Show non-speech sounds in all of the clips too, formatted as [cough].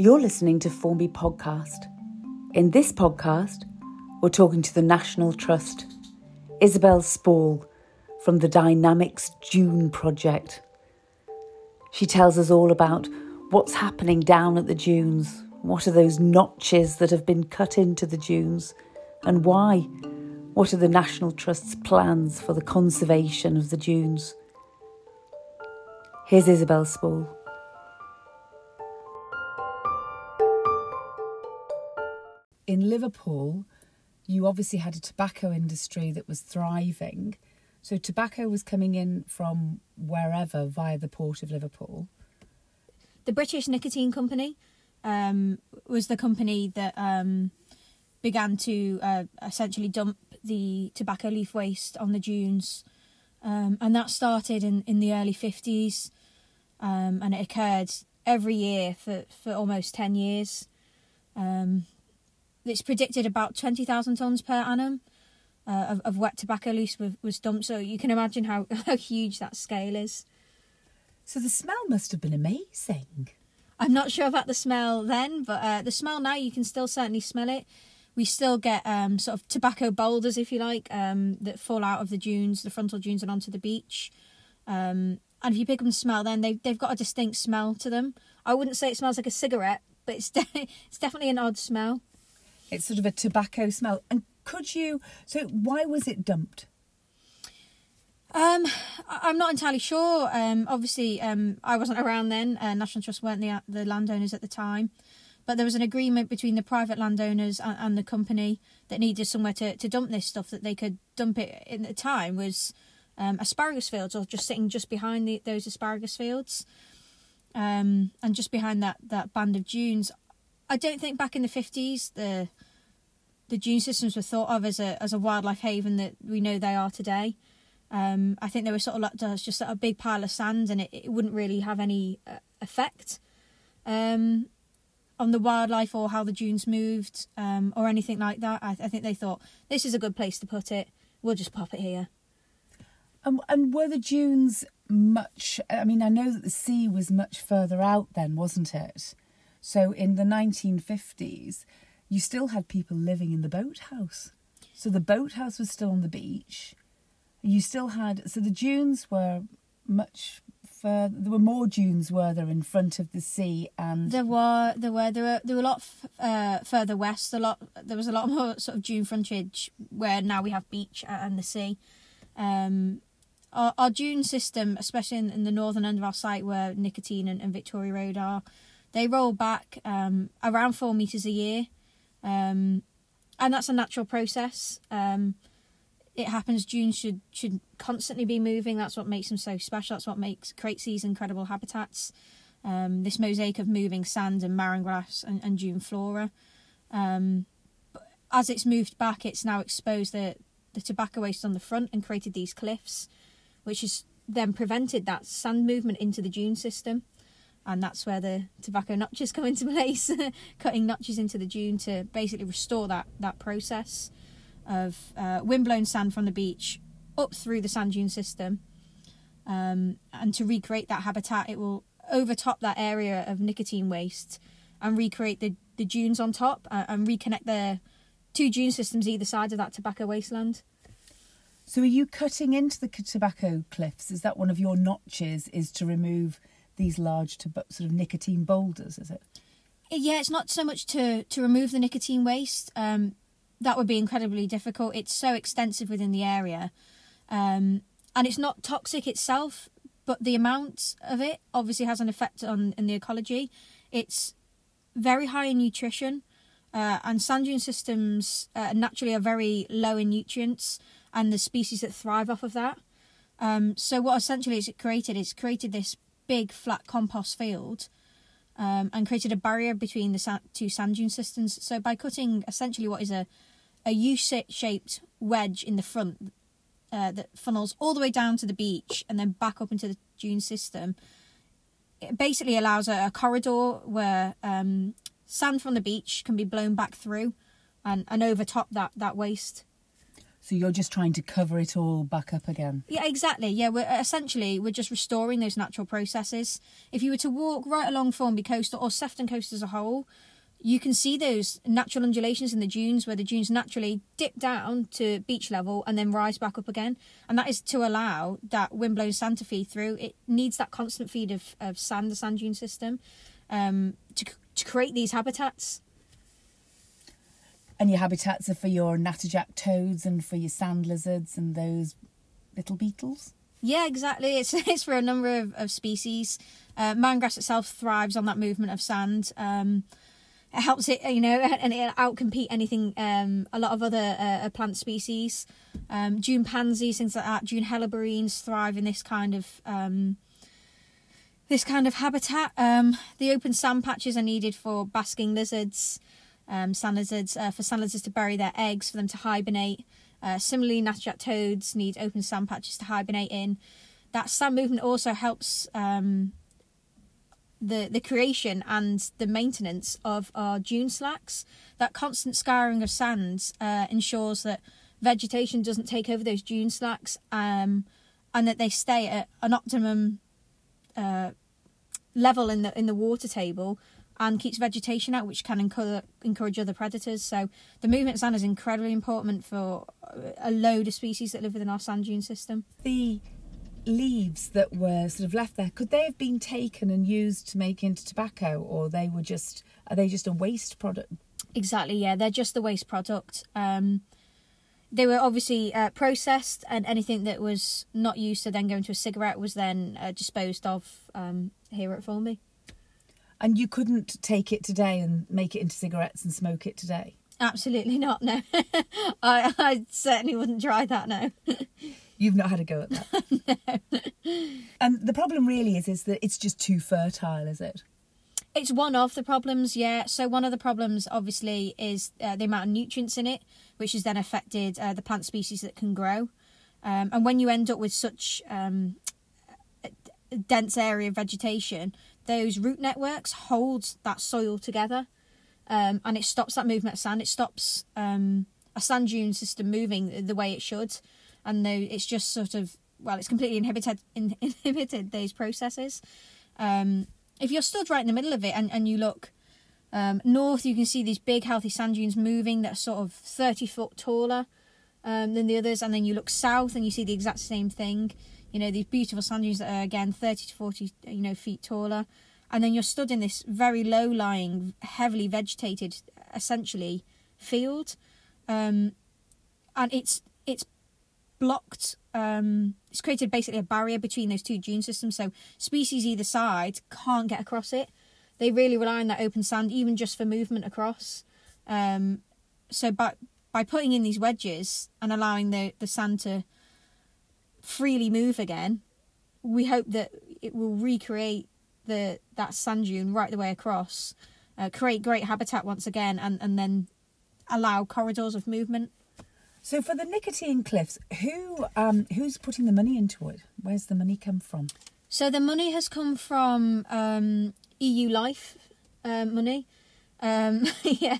You're listening to Formby Podcast. In this podcast, we're talking to the National Trust, Isabel Spall from the Dynamics Dune Project. She tells us all about what's happening down at the dunes, what are those notches that have been cut into the dunes, and why. What are the National Trust's plans for the conservation of the dunes? Here's Isabel Spall. In Liverpool, you obviously had a tobacco industry that was thriving. So tobacco was coming in from wherever via the port of Liverpool. The British Nicotine Company um, was the company that um, began to uh, essentially dump the tobacco leaf waste on the dunes. Um, and that started in, in the early 50s um, and it occurred every year for, for almost 10 years. Um, it's predicted about 20,000 tonnes per annum uh, of, of wet tobacco leaf was, was dumped, so you can imagine how, [laughs] how huge that scale is. So the smell must have been amazing. I'm not sure about the smell then, but uh, the smell now you can still certainly smell it we still get um, sort of tobacco boulders, if you like, um, that fall out of the dunes, the frontal dunes, and onto the beach. Um, and if you pick them smell, then they've they've got a distinct smell to them. I wouldn't say it smells like a cigarette, but it's [laughs] de- it's definitely an odd smell. It's sort of a tobacco smell. And could you? So why was it dumped? Um, I'm not entirely sure. Um, obviously, um, I wasn't around then. Uh, National Trust weren't the the landowners at the time. But there was an agreement between the private landowners and, and the company that needed somewhere to, to dump this stuff that they could dump it in the time was um, asparagus fields or just sitting just behind the, those asparagus fields. Um, and just behind that, that band of dunes. I don't think back in the 50s the the dune systems were thought of as a as a wildlife haven that we know they are today. Um, I think they were sort of like just a big pile of sand, and it, it wouldn't really have any uh, effect. Um, on the wildlife or how the dunes moved um, or anything like that. I, I, think they thought this is a good place to put it. We'll just pop it here. And, and were the dunes much? I mean, I know that the sea was much further out then, wasn't it? So in the 1950s, you still had people living in the boathouse. So the boathouse was still on the beach. You still had so the dunes were much further. There were more dunes, were there, in front of the sea? And there were, there were, there were, there were a lot f- uh, further west. A lot, there was a lot more sort of dune frontage where now we have beach and the sea. Um, our, our dune system, especially in, in, the northern end of our site where Nicotine and, and Victoria Road are, they roll back um, around four meters a year, um, and that's a natural process. Um, it happens. Dunes should should constantly be moving. That's what makes them so special. That's what makes creates these incredible habitats. Um, this mosaic of moving sand and marram grass and, and dune flora. Um, as it's moved back, it's now exposed the the tobacco waste on the front and created these cliffs, which has then prevented that sand movement into the dune system. And that's where the tobacco notches come into [laughs] place, cutting notches into the dune to basically restore that that process of uh, windblown sand from the beach up through the sand dune system. Um, and to recreate that habitat, it will overtop that area of nicotine waste and recreate the, the dunes on top uh, and reconnect the two dune systems either side of that tobacco wasteland. So, are you cutting into the tobacco cliffs? Is that one of your notches? Is to remove these large sort of nicotine boulders? Is it? Yeah, it's not so much to to remove the nicotine waste. Um, that would be incredibly difficult. It's so extensive within the area, um, and it's not toxic itself, but the amount of it obviously has an effect on in the ecology. It's very high in nutrition, uh, and sand dune systems uh, naturally are very low in nutrients, and the species that thrive off of that. Um, so what essentially is it created is created this big flat compost field um, and created a barrier between the sa- two sand dune systems. So by cutting essentially what is a a U-shaped wedge in the front uh, that funnels all the way down to the beach and then back up into the dune system, it basically allows a, a corridor where um, sand from the beach can be blown back through and, and overtop that, that waste. So you're just trying to cover it all back up again. Yeah, exactly. Yeah, we're essentially we're just restoring those natural processes. If you were to walk right along Formby Coast or Sefton Coast as a whole, you can see those natural undulations in the dunes where the dunes naturally dip down to beach level and then rise back up again. And that is to allow that windblown sand to feed through. It needs that constant feed of, of sand, the sand dune system, um, to, to create these habitats. And your habitats are for your natterjack toads and for your sand lizards and those little beetles? Yeah, exactly. It's [laughs] it's for a number of, of species. Uh, marram grass itself thrives on that movement of sand. Um, it helps it, you know, [laughs] and it outcompete anything, um, a lot of other uh, plant species. Um, Dune pansies, things like that. dune helleborines thrive in this kind of um, this kind of habitat. Um, the open sand patches are needed for basking lizards, um, sand lizards, uh, for sand lizards to bury their eggs, for them to hibernate. Uh, similarly, natterjack toads need open sand patches to hibernate in. That sand movement also helps um, the the creation and the maintenance of our dune slacks. That constant scouring of sands uh, ensures that vegetation doesn't take over those dune slacks, um, and that they stay at an optimum uh, level in the in the water table and keeps vegetation out, which can encourage, encourage other predators. So the movement of sand is incredibly important for a load of species that live within our sand dune system. The leaves that were sort of left there could they have been taken and used to make into tobacco or they were just are they just a waste product exactly yeah they're just the waste product um, they were obviously uh, processed and anything that was not used to then go into a cigarette was then uh, disposed of um, here at Formby and you couldn't take it today and make it into cigarettes and smoke it today absolutely not no [laughs] I, I certainly wouldn't try that no [laughs] You've not had a go at that. [laughs] no. And the problem really is is that it's just too fertile, is it? It's one of the problems, yeah. So one of the problems, obviously, is uh, the amount of nutrients in it, which has then affected uh, the plant species that can grow. Um, and when you end up with such um, dense area of vegetation, those root networks hold that soil together, um, and it stops that movement of sand. It stops um, a sand dune system moving the way it should and though it's just sort of well, it's completely inhibited in, [laughs] inhibited those processes. Um, if you're stood right in the middle of it and, and you look um, north, you can see these big healthy sand dunes moving that are sort of 30 foot taller um, than the others, and then you look south and you see the exact same thing. You know, these beautiful sand dunes that are again 30 to 40 you know feet taller, and then you're stood in this very low lying, heavily vegetated, essentially field, um, and it's it's blocked. Um, it's created basically a barrier between those two dune systems, so species either side can't get across it. They really rely on that open sand, even just for movement across. Um, so by by putting in these wedges and allowing the the sand to freely move again, we hope that it will recreate the that sand dune right the way across, uh, create great habitat once again, and and then allow corridors of movement so for the nicotine cliffs, who um, who's putting the money into it? Where's the money come from? So the money has come from um, EU Life uh, money. Um, [laughs] yeah,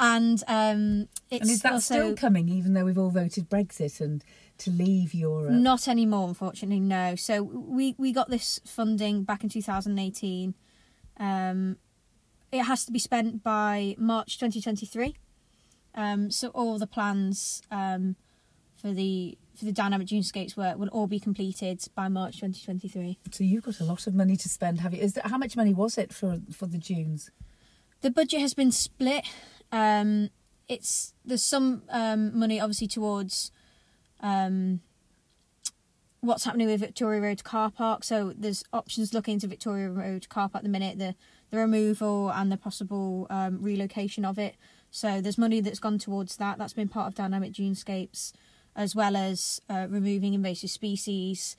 and um, it's and is that also, still coming, even though we've all voted Brexit and to leave Europe? Not anymore, unfortunately. No. So we we got this funding back in 2018. Um, it has to be spent by March 2023. Um, so all the plans um, for the for the dynamic dunescapes work will all be completed by March 2023. So you've got a lot of money to spend, have you? Is that, how much money was it for for the dunes? The budget has been split. Um, it's there's some um, money obviously towards um, what's happening with Victoria Road car park. So there's options looking into Victoria Road car park at the minute, the the removal and the possible um, relocation of it. So there's money that's gone towards that. That's been part of Dynamic Dunescapes, as well as uh, removing invasive species,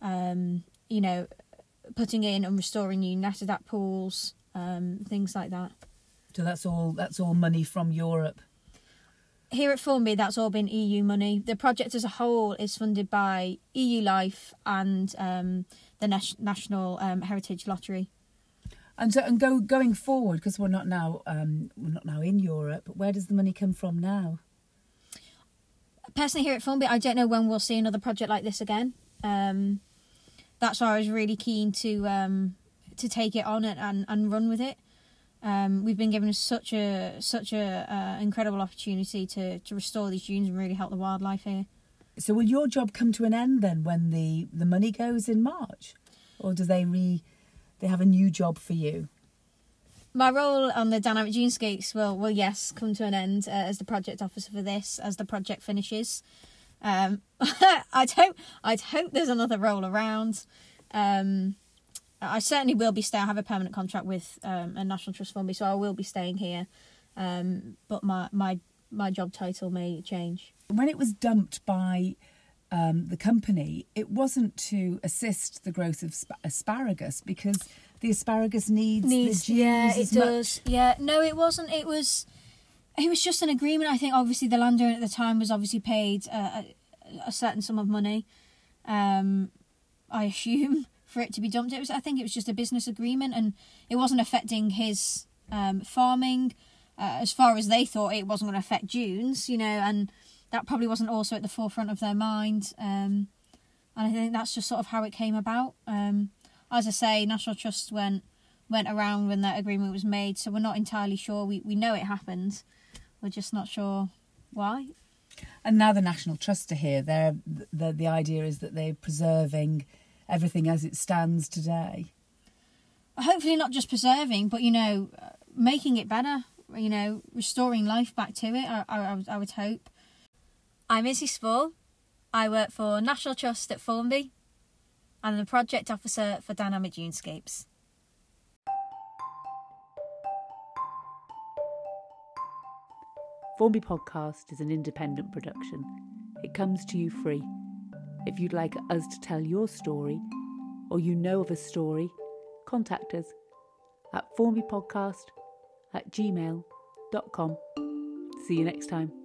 um, you know, putting in and restoring new natterjack pools, um, things like that. So that's all. That's all money from Europe. Here at Formby, that's all been EU money. The project as a whole is funded by EU Life and um, the Nas- National um, Heritage Lottery. And so, and go going forward because we're not now um, we're not now in Europe. Where does the money come from now? personally here at Formby, I don't know when we'll see another project like this again. Um, that's why I was really keen to um, to take it on and, and, and run with it. Um, we've been given such a such a uh, incredible opportunity to, to restore these dunes and really help the wildlife here. So will your job come to an end then when the, the money goes in March? Or do they re they have a new job for you? My role on the Dynamic Dunescapes will will yes come to an end uh, as the project officer for this as the project finishes. Um, I'd hope I'd hope there's another role around. Um, I certainly will be staying. I have a permanent contract with um, a National Trust Fund, me so I will be staying here. Um, but my my my job title may change. When it was dumped by um, the company, it wasn't to assist the growth of sp- asparagus because the asparagus needs, Needs, the yeah, it as much- does. Yeah, no, it wasn't. It was, it was just an agreement. I think obviously the landowner at the time was obviously paid uh, a, a certain sum of money. Um, I assume for it to be dumped, it was. I think it was just a business agreement, and it wasn't affecting his um, farming. Uh, as far as they thought, it wasn't going to affect dunes, you know, and that probably wasn't also at the forefront of their mind. Um, and I think that's just sort of how it came about. Um, as I say, National Trust went went around when that agreement was made, so we're not entirely sure. We we know it happened, we're just not sure why. And now the National Trust are here. They're, the the idea is that they're preserving everything as it stands today. Hopefully, not just preserving, but you know, uh, making it better. You know, restoring life back to it. I I, I would- hope. I'm Izzy Spall. I work for National Trust at Formby. I'm the project officer for Dynamic Dunescapes. Formby Podcast is an independent production. It comes to you free. If you'd like us to tell your story, or you know of a story, contact us at formbypodcast at gmail.com. See you next time.